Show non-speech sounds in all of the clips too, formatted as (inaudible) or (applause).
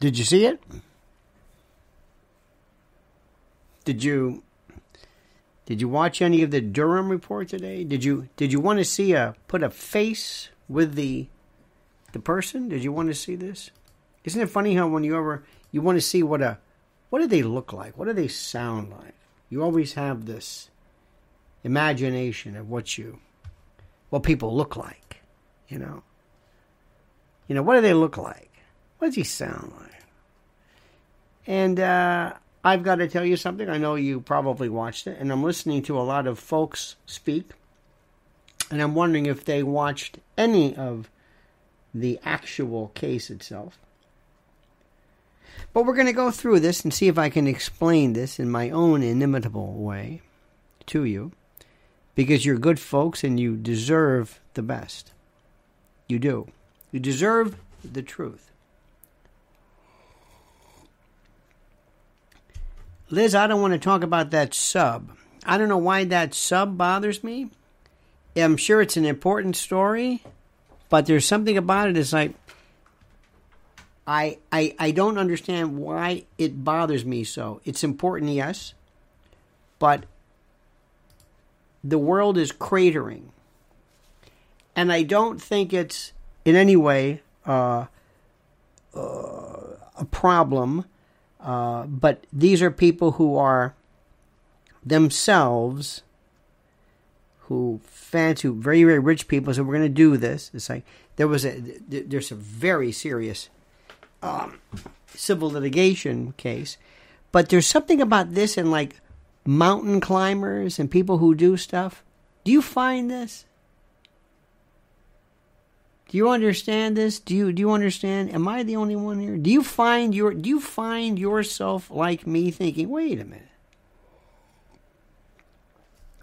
Did you see it? Did you did you watch any of the Durham report today? Did you did you want to see a put a face with the the person? Did you want to see this? Isn't it funny how when you ever you want to see what a what do they look like? What do they sound like? You always have this imagination of what you what people look like, you know. You know, what do they look like? What does he sound like? And uh, I've got to tell you something. I know you probably watched it, and I'm listening to a lot of folks speak, and I'm wondering if they watched any of the actual case itself. But we're going to go through this and see if I can explain this in my own inimitable way to you because you're good folks and you deserve the best. You do. You deserve the truth. Liz, I don't want to talk about that sub. I don't know why that sub bothers me. I'm sure it's an important story, but there's something about it. It's like I, I I don't understand why it bothers me so. It's important, yes, but the world is cratering, and I don't think it's in any way uh, uh, a problem. Uh, but these are people who are themselves who fancy very very rich people. So we're going to do this. It's like there was a there's a very serious um, civil litigation case, but there's something about this and like mountain climbers and people who do stuff. Do you find this? Do you understand this? Do you do you understand? Am I the only one here? Do you find your do you find yourself like me thinking, "Wait a minute.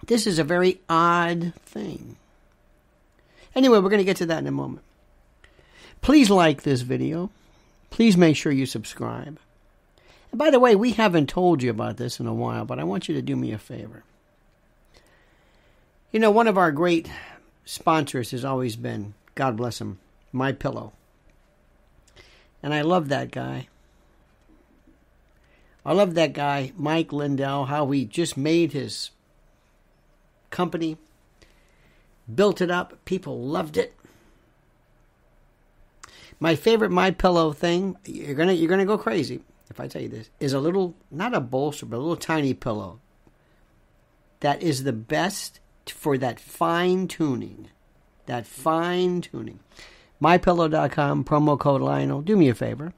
This is a very odd thing." Anyway, we're going to get to that in a moment. Please like this video. Please make sure you subscribe. And by the way, we haven't told you about this in a while, but I want you to do me a favor. You know, one of our great sponsors has always been God bless him, My Pillow. And I love that guy. I love that guy, Mike Lindell, how he just made his company, built it up, people loved it. My favorite My Pillow thing, you're gonna you're gonna go crazy if I tell you this, is a little not a bolster, but a little tiny pillow. That is the best for that fine tuning that fine tuning. MyPillow.com, promo code Lionel. Do me a favor.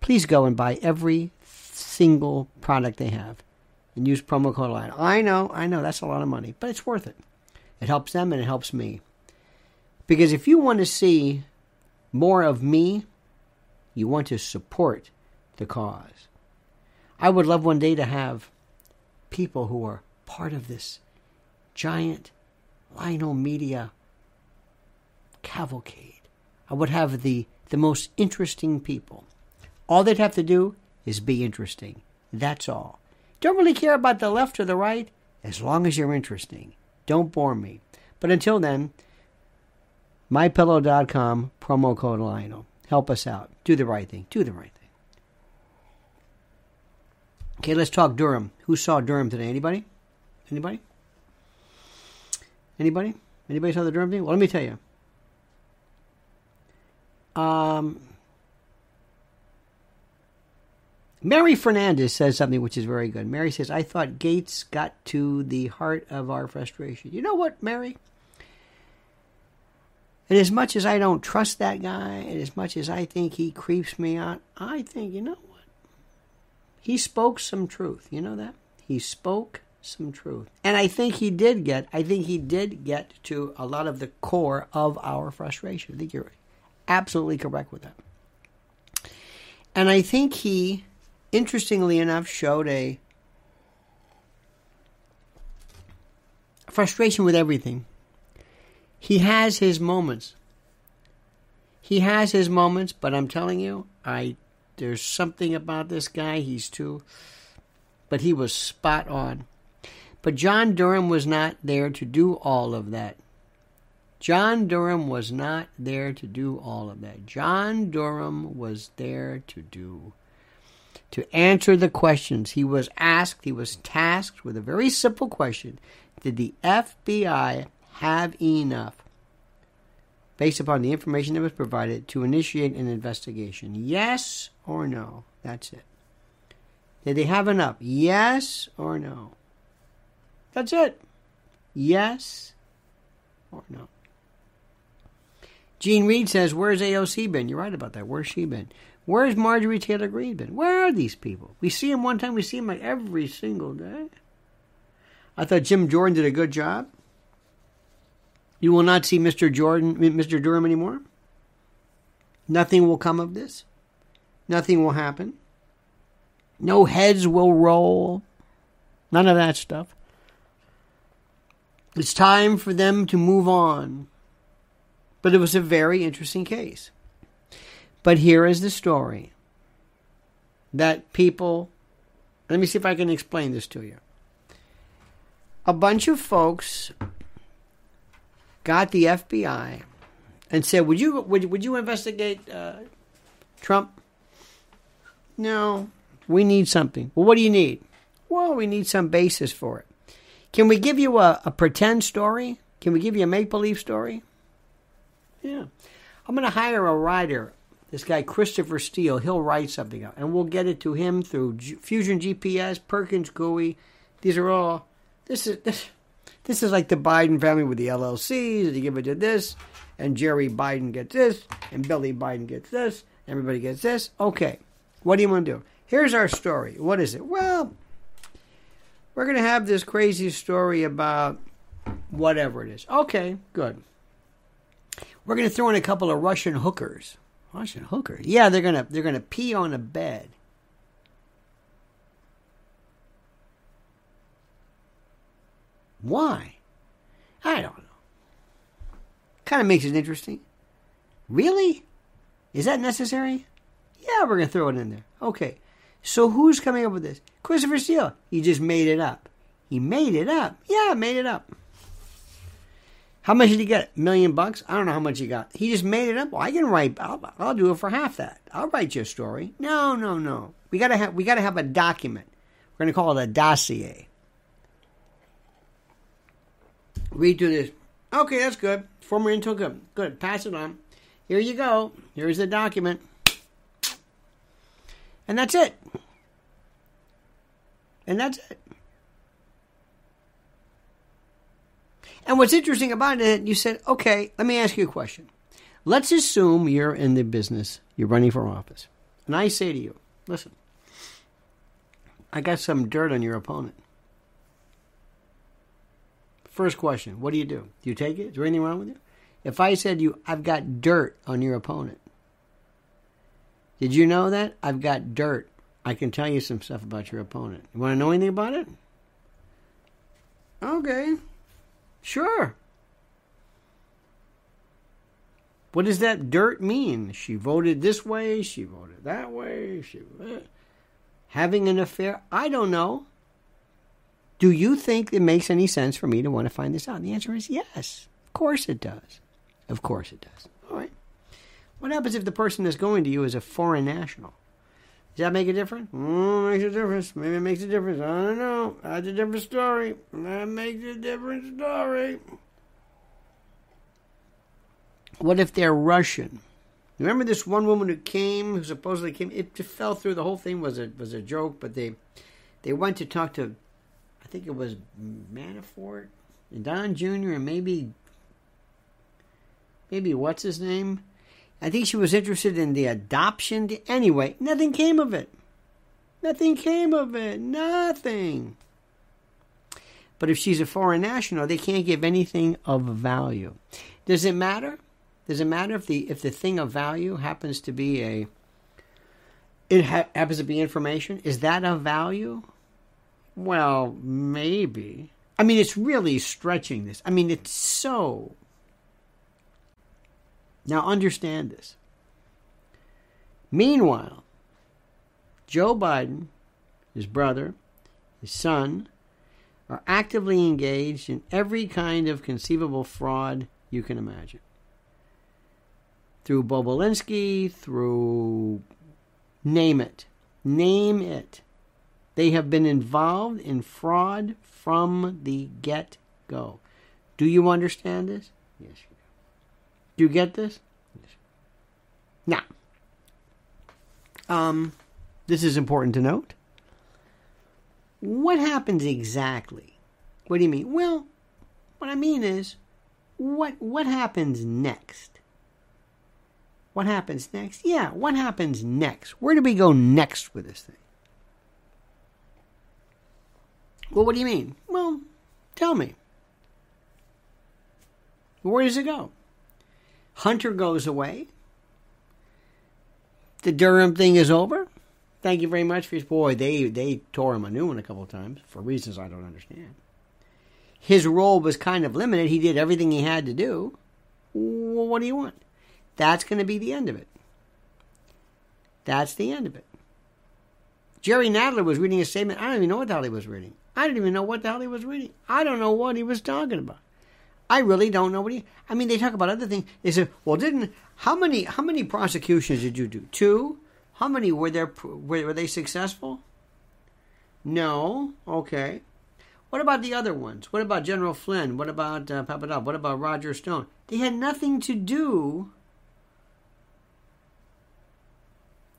Please go and buy every single product they have and use promo code Lionel. I know, I know, that's a lot of money, but it's worth it. It helps them and it helps me. Because if you want to see more of me, you want to support the cause. I would love one day to have people who are part of this giant Lionel Media cavalcade. I would have the, the most interesting people. All they'd have to do is be interesting. That's all. Don't really care about the left or the right as long as you're interesting. Don't bore me. But until then, mypillow.com, promo code Lionel. Help us out. Do the right thing. Do the right thing. Okay, let's talk Durham. Who saw Durham today? Anybody? Anybody? Anybody? Anybody saw the Durham thing? Well, let me tell you. Um, Mary Fernandez says something which is very good. Mary says, I thought Gaetz got to the heart of our frustration. You know what, Mary? And as much as I don't trust that guy, and as much as I think he creeps me out, I think, you know what? He spoke some truth. You know that? He spoke some truth. And I think he did get, I think he did get to a lot of the core of our frustration. I think you're absolutely correct with that. And I think he, interestingly enough, showed a frustration with everything. He has his moments. He has his moments, but I'm telling you, I there's something about this guy. He's too, but he was spot on. But John Durham was not there to do all of that John Durham was not there to do all of that. John Durham was there to do to answer the questions. He was asked, he was tasked with a very simple question. Did the FBI have enough based upon the information that was provided to initiate an investigation? Yes or no? That's it. Did they have enough? Yes or no? That's it. Yes or no? Gene Reed says, Where's AOC been? You're right about that. Where's she been? Where's Marjorie Taylor Greene been? Where are these people? We see them one time, we see them like every single day. I thought Jim Jordan did a good job. You will not see Mr. Jordan, Mr. Durham anymore. Nothing will come of this. Nothing will happen. No heads will roll. None of that stuff. It's time for them to move on. But it was a very interesting case. But here is the story that people, let me see if I can explain this to you. A bunch of folks got the FBI and said, "Would you would, would you investigate uh, Trump?" No, we need something. Well, what do you need? Well, we need some basis for it. Can we give you a, a pretend story? Can we give you a make believe story? Yeah. I'm going to hire a writer, this guy Christopher Steele. He'll write something up, and we'll get it to him through G- Fusion GPS, Perkins Coie. These are all. This is this. This is like the Biden family with the LLCs. They give it to this, and Jerry Biden gets this, and Billy Biden gets this. Everybody gets this. Okay, what do you want to do? Here's our story. What is it? Well, we're going to have this crazy story about whatever it is. Okay, good. We're going to throw in a couple of Russian hookers. Russian hookers? Yeah, they're going to they're going to pee on a bed. Why? I don't know. Kind of makes it interesting. Really? Is that necessary? Yeah, we're going to throw it in there. Okay. So who's coming up with this? Christopher Steele. He just made it up. He made it up. Yeah, made it up. How much did he get? A million bucks? I don't know how much he got. He just made it up. Well, I can write. I'll, I'll do it for half that. I'll write you a story. No, no, no. We gotta have. We gotta have a document. We're gonna call it a dossier. Read through this. Okay, that's good. Former intel good. Good. Pass it on. Here you go. Here's the document. And that's it. And that's it. And what's interesting about it, you said, okay, let me ask you a question. Let's assume you're in the business, you're running for office. And I say to you, listen, I got some dirt on your opponent. First question, what do you do? Do you take it? Is there anything wrong with you? If I said to you, I've got dirt on your opponent, did you know that? I've got dirt. I can tell you some stuff about your opponent. You want to know anything about it? Okay. Sure. What does that dirt mean? She voted this way, she voted that way, she eh. having an affair? I don't know. Do you think it makes any sense for me to want to find this out? And the answer is yes. Of course it does. Of course it does. All right. What happens if the person that's going to you is a foreign national? Does that make a difference? Mm, makes a difference. Maybe it makes a difference. I don't know. That's a different story. That makes a different story. What if they're Russian? Remember this one woman who came, who supposedly came. It fell through. The whole thing was a was a joke. But they they went to talk to, I think it was Manafort and Don Jr. and maybe maybe what's his name I think she was interested in the adoption. Anyway, nothing came of it. Nothing came of it. Nothing. But if she's a foreign national, they can't give anything of value. Does it matter? Does it matter if the if the thing of value happens to be a it ha- happens to be information? Is that of value? Well, maybe. I mean, it's really stretching this. I mean, it's so now understand this. Meanwhile, Joe Biden, his brother, his son, are actively engaged in every kind of conceivable fraud you can imagine. Through Bobulinski, through name it. Name it. They have been involved in fraud from the get go. Do you understand this? Yes, do. You get this? Now, um, this is important to note. What happens exactly? What do you mean? Well, what I mean is, what what happens next? What happens next? Yeah, what happens next? Where do we go next with this thing? Well, what do you mean? Well, tell me. Where does it go? Hunter goes away. The Durham thing is over. Thank you very much for his boy. They they tore him a new one a couple of times for reasons I don't understand. His role was kind of limited. He did everything he had to do. Well, what do you want? That's going to be the end of it. That's the end of it. Jerry Nadler was reading a statement. I don't even know what the hell he was reading. I didn't even know what the hell he was reading. I don't know what he was talking about. I really don't know what he. I mean, they talk about other things. They said, "Well, didn't how many how many prosecutions did you do? Two? How many were there? Were, were they successful? No. Okay. What about the other ones? What about General Flynn? What about uh? What about Roger Stone? They had nothing to do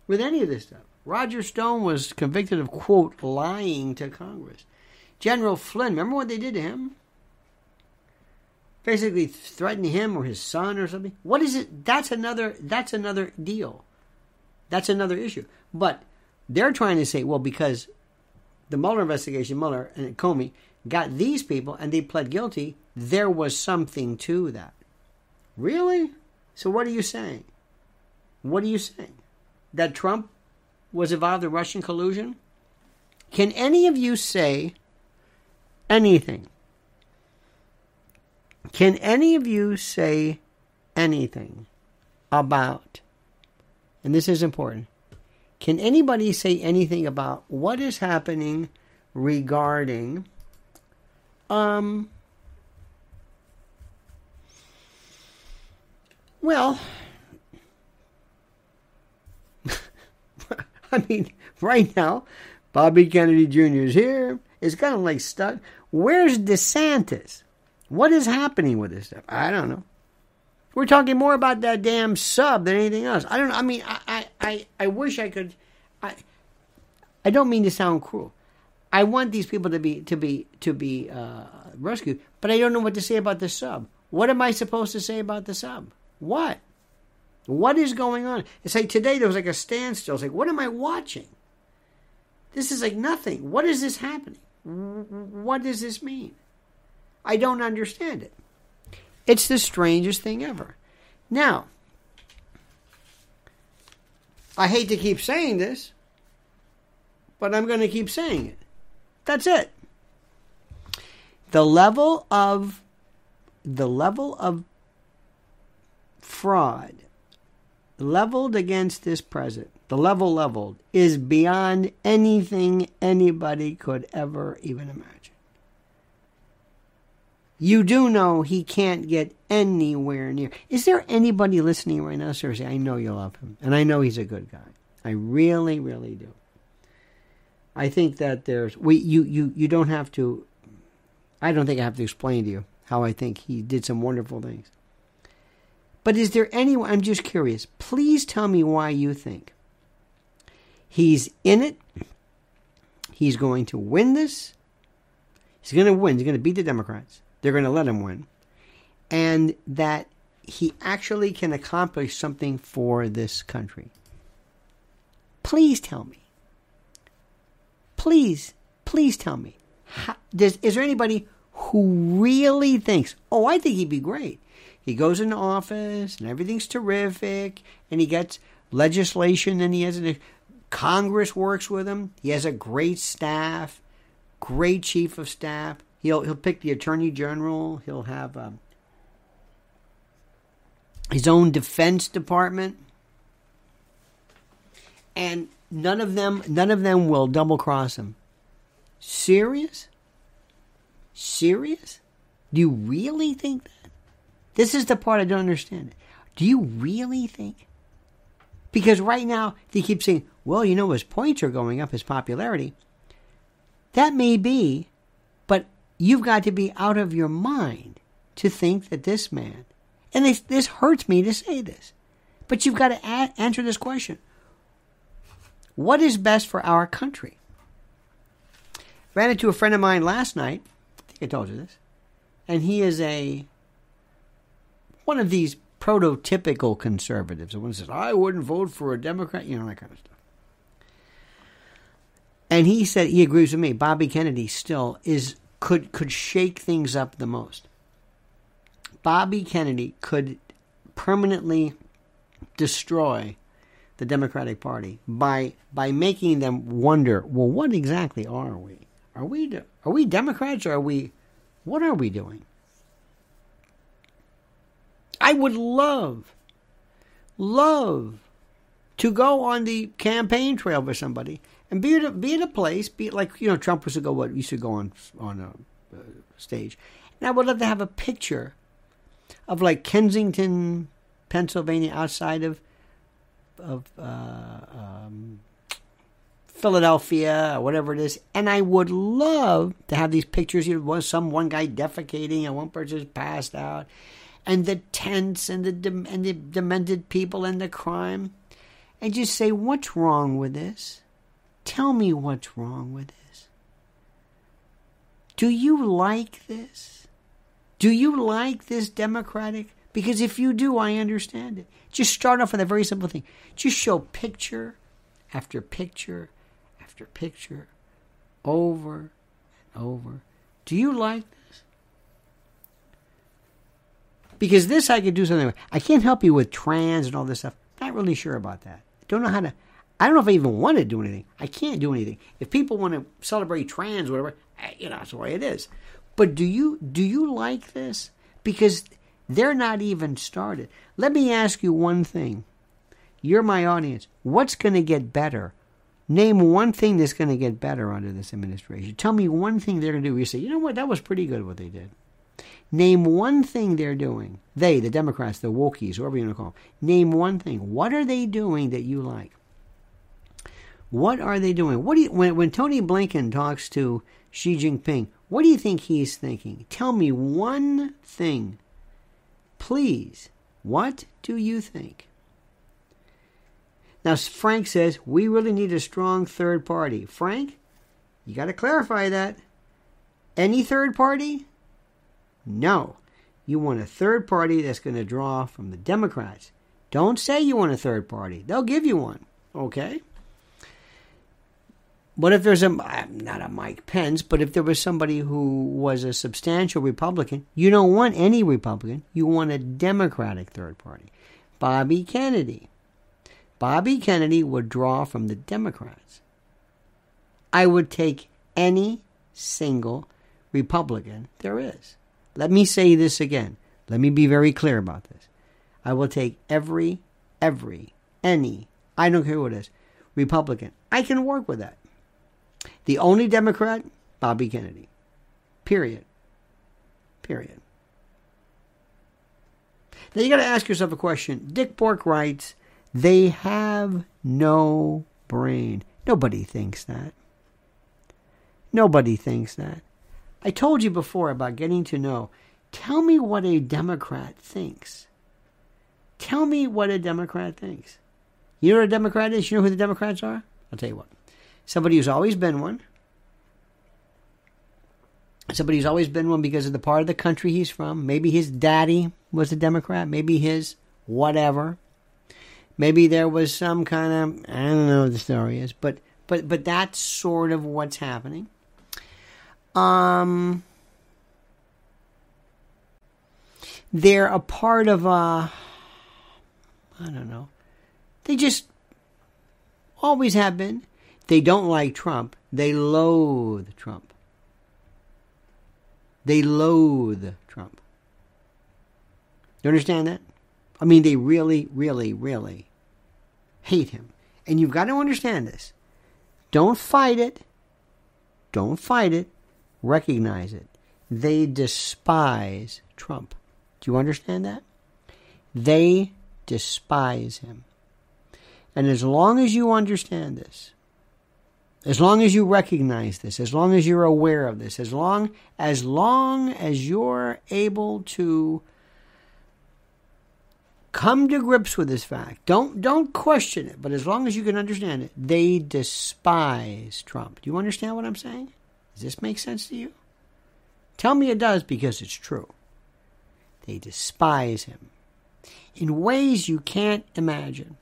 with any of this stuff. Roger Stone was convicted of quote lying to Congress. General Flynn, remember what they did to him? Basically threaten him or his son or something. What is it? That's another that's another deal. That's another issue. But they're trying to say, well, because the Mueller investigation, Mueller and Comey got these people and they pled guilty, there was something to that. Really? So what are you saying? What are you saying? That Trump was involved in Russian collusion? Can any of you say anything? Can any of you say anything about, and this is important, can anybody say anything about what is happening regarding um well (laughs) I mean, right now, Bobby Kennedy Jr. is here. It's kind of like stuck. Where's DeSantis? What is happening with this stuff? I don't know. We're talking more about that damn sub than anything else. I don't know. I mean, I, I, I wish I could. I, I don't mean to sound cruel. I want these people to be to be to be uh, rescued, but I don't know what to say about the sub. What am I supposed to say about the sub? What? What is going on? It's like today there was like a standstill. It's like, what am I watching? This is like nothing. What is this happening? What does this mean? I don't understand it. It's the strangest thing ever. Now, I hate to keep saying this, but I'm going to keep saying it. That's it. The level of the level of fraud leveled against this president, the level leveled, is beyond anything anybody could ever even imagine. You do know he can't get anywhere near. Is there anybody listening right now, seriously? I know you love him, and I know he's a good guy. I really, really do. I think that there's we you you you don't have to. I don't think I have to explain to you how I think he did some wonderful things. But is there anyone? I'm just curious. Please tell me why you think he's in it. He's going to win this. He's going to win. He's going to beat the Democrats they're going to let him win. And that he actually can accomplish something for this country. Please tell me. Please, please tell me. How, does, is there anybody who really thinks, oh, I think he'd be great? He goes into office and everything's terrific, and he gets legislation, and he has a Congress works with him. He has a great staff, great chief of staff. He'll he'll pick the attorney general. He'll have um, his own defense department, and none of them none of them will double cross him. Serious? Serious? Do you really think that? This is the part I don't understand. Do you really think? Because right now they keep saying, well, you know, his points are going up, his popularity. That may be, you've got to be out of your mind to think that this man, and this, this hurts me to say this, but you've got to a- answer this question What is best for our country? Ran into a friend of mine last night. I think I told you this. And he is a one of these prototypical conservatives. The one says, I wouldn't vote for a Democrat, you know, that kind of stuff. And he said he agrees with me. Bobby Kennedy still is could could shake things up the most. Bobby Kennedy could permanently destroy the Democratic Party by by making them wonder, well, what exactly are we? Are we are we Democrats or are we what are we doing? I would love love to go on the campaign trail for somebody and be at a, be at a place, be like you know Trump was to go what used to go on on a, a stage, and I would love to have a picture of like Kensington, Pennsylvania, outside of of uh, um, Philadelphia or whatever it is, and I would love to have these pictures. You know, some one guy defecating and one person's passed out, and the tents and the and the demented people and the crime, and just say, what's wrong with this? Tell me what's wrong with this. Do you like this? Do you like this Democratic? Because if you do, I understand it. Just start off with a very simple thing. Just show picture after picture after picture over and over. Do you like this? Because this I could do something with. I can't help you with trans and all this stuff. Not really sure about that. Don't know how to I don't know if I even want to do anything. I can't do anything. If people want to celebrate trans, whatever, eh, you know, that's the way it is. But do you do you like this? Because they're not even started. Let me ask you one thing. You're my audience. What's going to get better? Name one thing that's going to get better under this administration. Tell me one thing they're going to do. You say, you know what, that was pretty good what they did. Name one thing they're doing. They, the Democrats, the Wokies, whoever you want to call them. Name one thing. What are they doing that you like? What are they doing? What do you, when, when Tony Blinken talks to Xi Jinping, what do you think he's thinking? Tell me one thing. Please, what do you think? Now, Frank says, we really need a strong third party. Frank, you got to clarify that. Any third party? No. You want a third party that's going to draw from the Democrats. Don't say you want a third party. They'll give you one. Okay? What if there's a uh, not a Mike Pence, but if there was somebody who was a substantial Republican, you don't want any Republican. You want a Democratic third party. Bobby Kennedy. Bobby Kennedy would draw from the Democrats. I would take any single Republican there is. Let me say this again. Let me be very clear about this. I will take every, every, any, I don't care who it is, Republican. I can work with that. The only Democrat, Bobby Kennedy. Period. Period. Now you got to ask yourself a question. Dick Bork writes, they have no brain. Nobody thinks that. Nobody thinks that. I told you before about getting to know. Tell me what a Democrat thinks. Tell me what a Democrat thinks. You know what a Democrat is? You know who the Democrats are? I'll tell you what somebody who's always been one, somebody who's always been one because of the part of the country he's from. Maybe his daddy was a Democrat, maybe his whatever. Maybe there was some kind of I don't know what the story is, but but but that's sort of what's happening. Um they're a part of a I don't know. They just always have been. They don't like Trump. They loathe Trump. They loathe Trump. You understand that? I mean, they really, really, really hate him. And you've got to understand this. Don't fight it. Don't fight it. Recognize it. They despise Trump. Do you understand that? They despise him. And as long as you understand this, as long as you recognize this, as long as you're aware of this, as long as long as you're able to come to grips with this fact, don't don't question it, but as long as you can understand it, they despise Trump. Do you understand what I'm saying? Does this make sense to you? Tell me it does because it's true. They despise him in ways you can't imagine.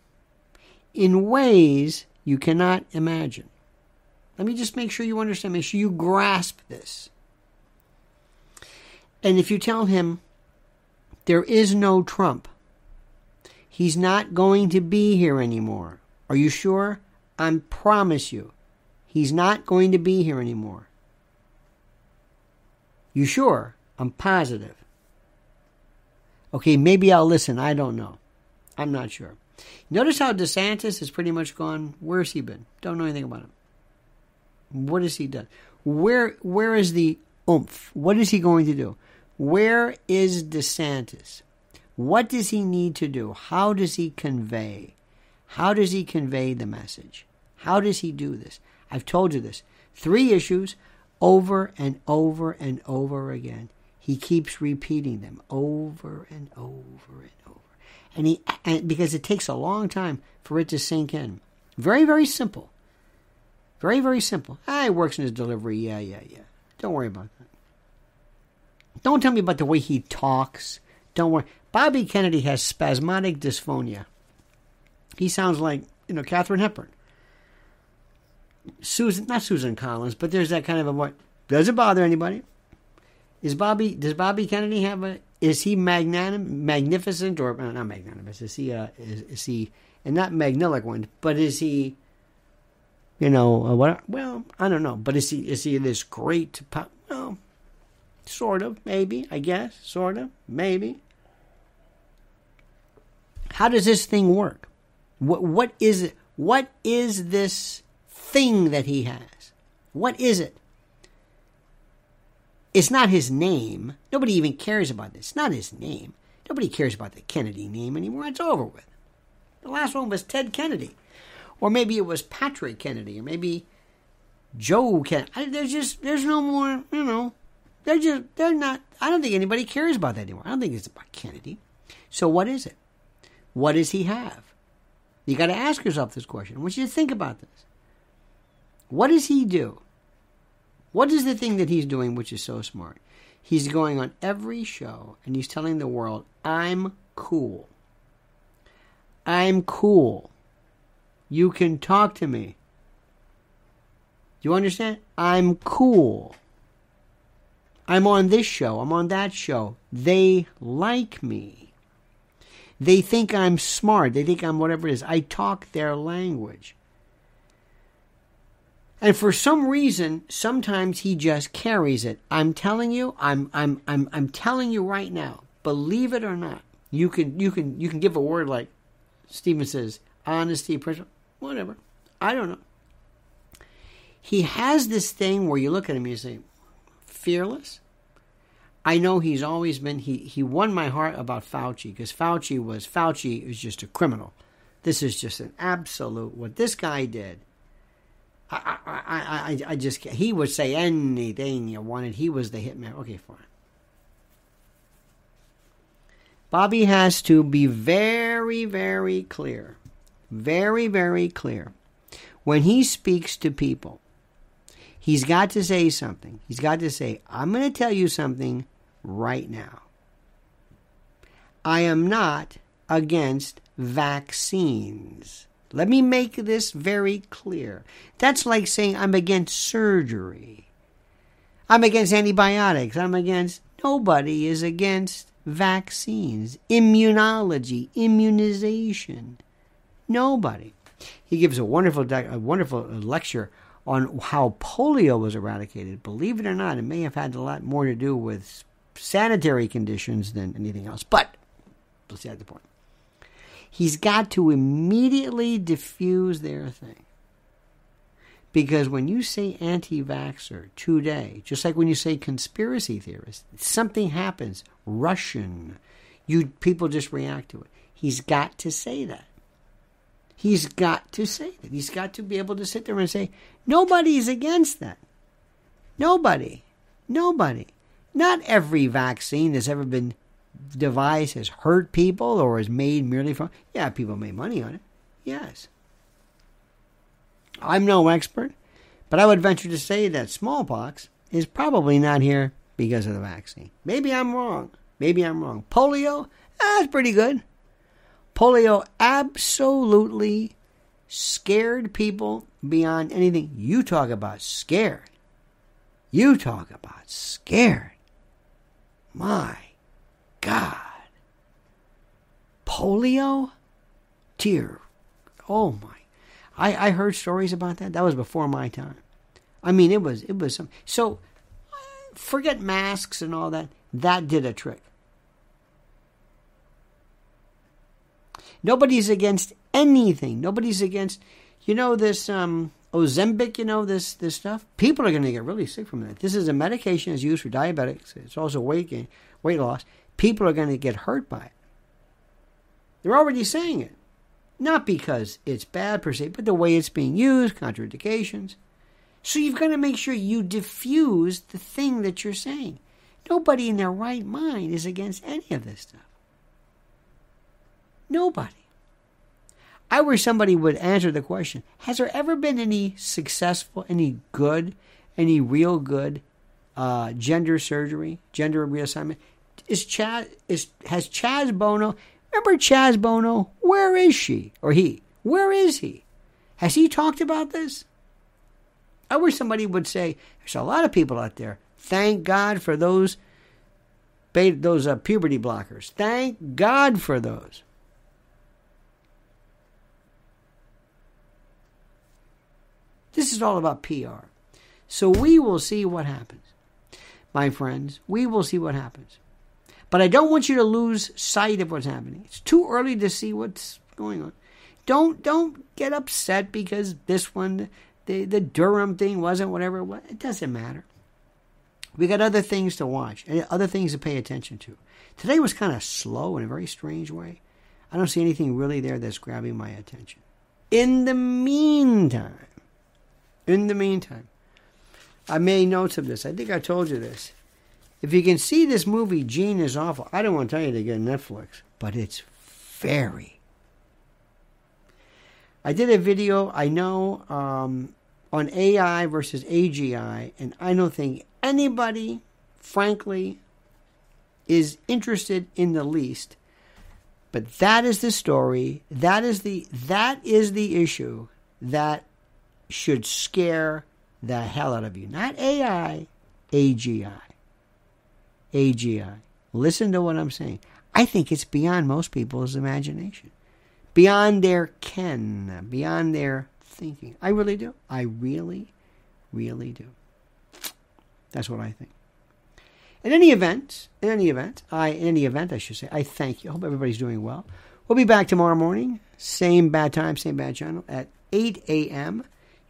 In ways you cannot imagine. Let me just make sure you understand, make sure you grasp this. And if you tell him there is no Trump, he's not going to be here anymore. Are you sure? I promise you, he's not going to be here anymore. You sure? I'm positive. Okay, maybe I'll listen. I don't know. I'm not sure. Notice how DeSantis has pretty much gone. Where's he been? Don't know anything about him. What has he done? Where where is the oomph? What is he going to do? Where is DeSantis? What does he need to do? How does he convey? How does he convey the message? How does he do this? I've told you this. Three issues over and over and over again. He keeps repeating them over and over and over. And he and because it takes a long time for it to sink in. Very, very simple. Very, very simple. Ah, it works in his delivery. Yeah, yeah, yeah. Don't worry about that. Don't tell me about the way he talks. Don't worry. Bobby Kennedy has spasmodic dysphonia. He sounds like, you know, Katharine Hepburn. Susan, not Susan Collins, but there's that kind of a what? Does it bother anybody? Is Bobby? Does Bobby Kennedy have a? Is he magnanim, magnificent, or not magnanimous? Is he? Uh, is, is he? And not magniloquent, but is he? You know uh, what? Well, I don't know, but is he? Is he this great? Well, sort of, maybe. I guess, sort of, maybe. How does this thing work? What what is it? What is this thing that he has? What is it? It's not his name. Nobody even cares about this. It's not his name. Nobody cares about the Kennedy name anymore. It's over with. The last one was Ted Kennedy. Or maybe it was Patrick Kennedy. Or maybe Joe Kennedy. there's just, there's no more, you know. They're just, they're not, I don't think anybody cares about that anymore. I don't think it's about Kennedy. So what is it? What does he have? You got to ask yourself this question. I want you to think about this. What does he do? What is the thing that he's doing which is so smart? He's going on every show and he's telling the world, I'm cool. I'm cool. You can talk to me. You understand? I'm cool. I'm on this show. I'm on that show. They like me. They think I'm smart. They think I'm whatever it is. I talk their language. And for some reason, sometimes he just carries it. I'm telling you, I'm I'm I'm I'm telling you right now, believe it or not, you can you can you can give a word like Stephen says, honesty, principle, whatever. I don't know. He has this thing where you look at him and you say, fearless. I know he's always been he he won my heart about Fauci because Fauci was Fauci is just a criminal. This is just an absolute what this guy did I, I, I, I just he would say anything you wanted. He was the hitman. Okay, fine. Bobby has to be very, very clear, very, very clear when he speaks to people. He's got to say something. He's got to say, "I'm going to tell you something right now. I am not against vaccines." Let me make this very clear. That's like saying I'm against surgery. I'm against antibiotics. I'm against. Nobody is against vaccines, immunology, immunization. Nobody. He gives a wonderful, a wonderful uh, lecture on how polio was eradicated. Believe it or not, it may have had a lot more to do with sanitary conditions than anything else. But let's see the point. He's got to immediately diffuse their thing. Because when you say anti vaxxer today, just like when you say conspiracy theorist, something happens. Russian, You people just react to it. He's got to say that. He's got to say that. He's got to be able to sit there and say, nobody's against that. Nobody. Nobody. Not every vaccine that's ever been devised has hurt people or is made merely from. Yeah, people made money on it. Yes. I'm no expert, but I would venture to say that smallpox is probably not here because of the vaccine. Maybe I'm wrong. Maybe I'm wrong. Polio, eh, that's pretty good. Polio absolutely scared people beyond anything. You talk about scared. You talk about scared. My God. Polio? Dear. Oh my. I, I heard stories about that. That was before my time. I mean, it was it was some. So, forget masks and all that. That did a trick. Nobody's against anything. Nobody's against, you know, this um, Ozempic. You know this this stuff. People are going to get really sick from that. This is a medication that's used for diabetics. It's also weight gain, weight loss people are going to get hurt by it. They're already saying it. Not because it's bad per se, but the way it's being used, contraindications. So you've got to make sure you diffuse the thing that you're saying. Nobody in their right mind is against any of this stuff. Nobody. I wish somebody would answer the question Has there ever been any successful, any good, any real good uh, gender surgery, gender reassignment? is Chaz is has Chaz Bono? Remember Chaz Bono? Where is she or he? Where is he? Has he talked about this? I wish somebody would say. There's a lot of people out there. Thank God for those those uh, puberty blockers. Thank God for those. This is all about PR. So we will see what happens. My friends, we will see what happens. But I don't want you to lose sight of what's happening. It's too early to see what's going on. Don't don't get upset because this one, the the Durham thing wasn't whatever it was. It doesn't matter. We got other things to watch and other things to pay attention to. Today was kind of slow in a very strange way. I don't see anything really there that's grabbing my attention. In the meantime, in the meantime, I made notes of this. I think I told you this. If you can see this movie, Gene is awful. I don't want to tell you to get Netflix, but it's very. I did a video, I know, um, on AI versus AGI, and I don't think anybody, frankly, is interested in the least. But that is the story. That is the that is the issue that should scare the hell out of you. Not AI, AGI. AGI. Listen to what I'm saying. I think it's beyond most people's imagination, beyond their ken, beyond their thinking. I really do. I really, really do. That's what I think. In any event, in any event, I in any event, I should say, I thank you. I hope everybody's doing well. We'll be back tomorrow morning, same bad time, same bad channel at 8 a.m.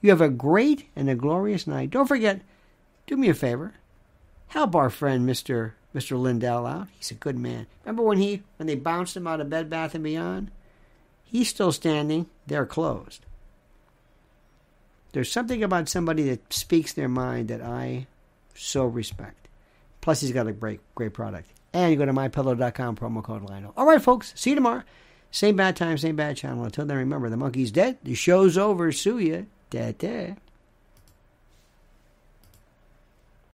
You have a great and a glorious night. Don't forget, do me a favor help our friend Mr. Mr. Lindell out. He's a good man. Remember when he when they bounced him out of Bed Bath and Beyond? He's still standing. They're closed. There's something about somebody that speaks their mind that I so respect. Plus, he's got a great great product. And you go to mypillow.com promo code Lionel. All right, folks. See you tomorrow. Same bad time, same bad channel. Until then, remember the monkey's dead. The show's over. Sue ya. Da da.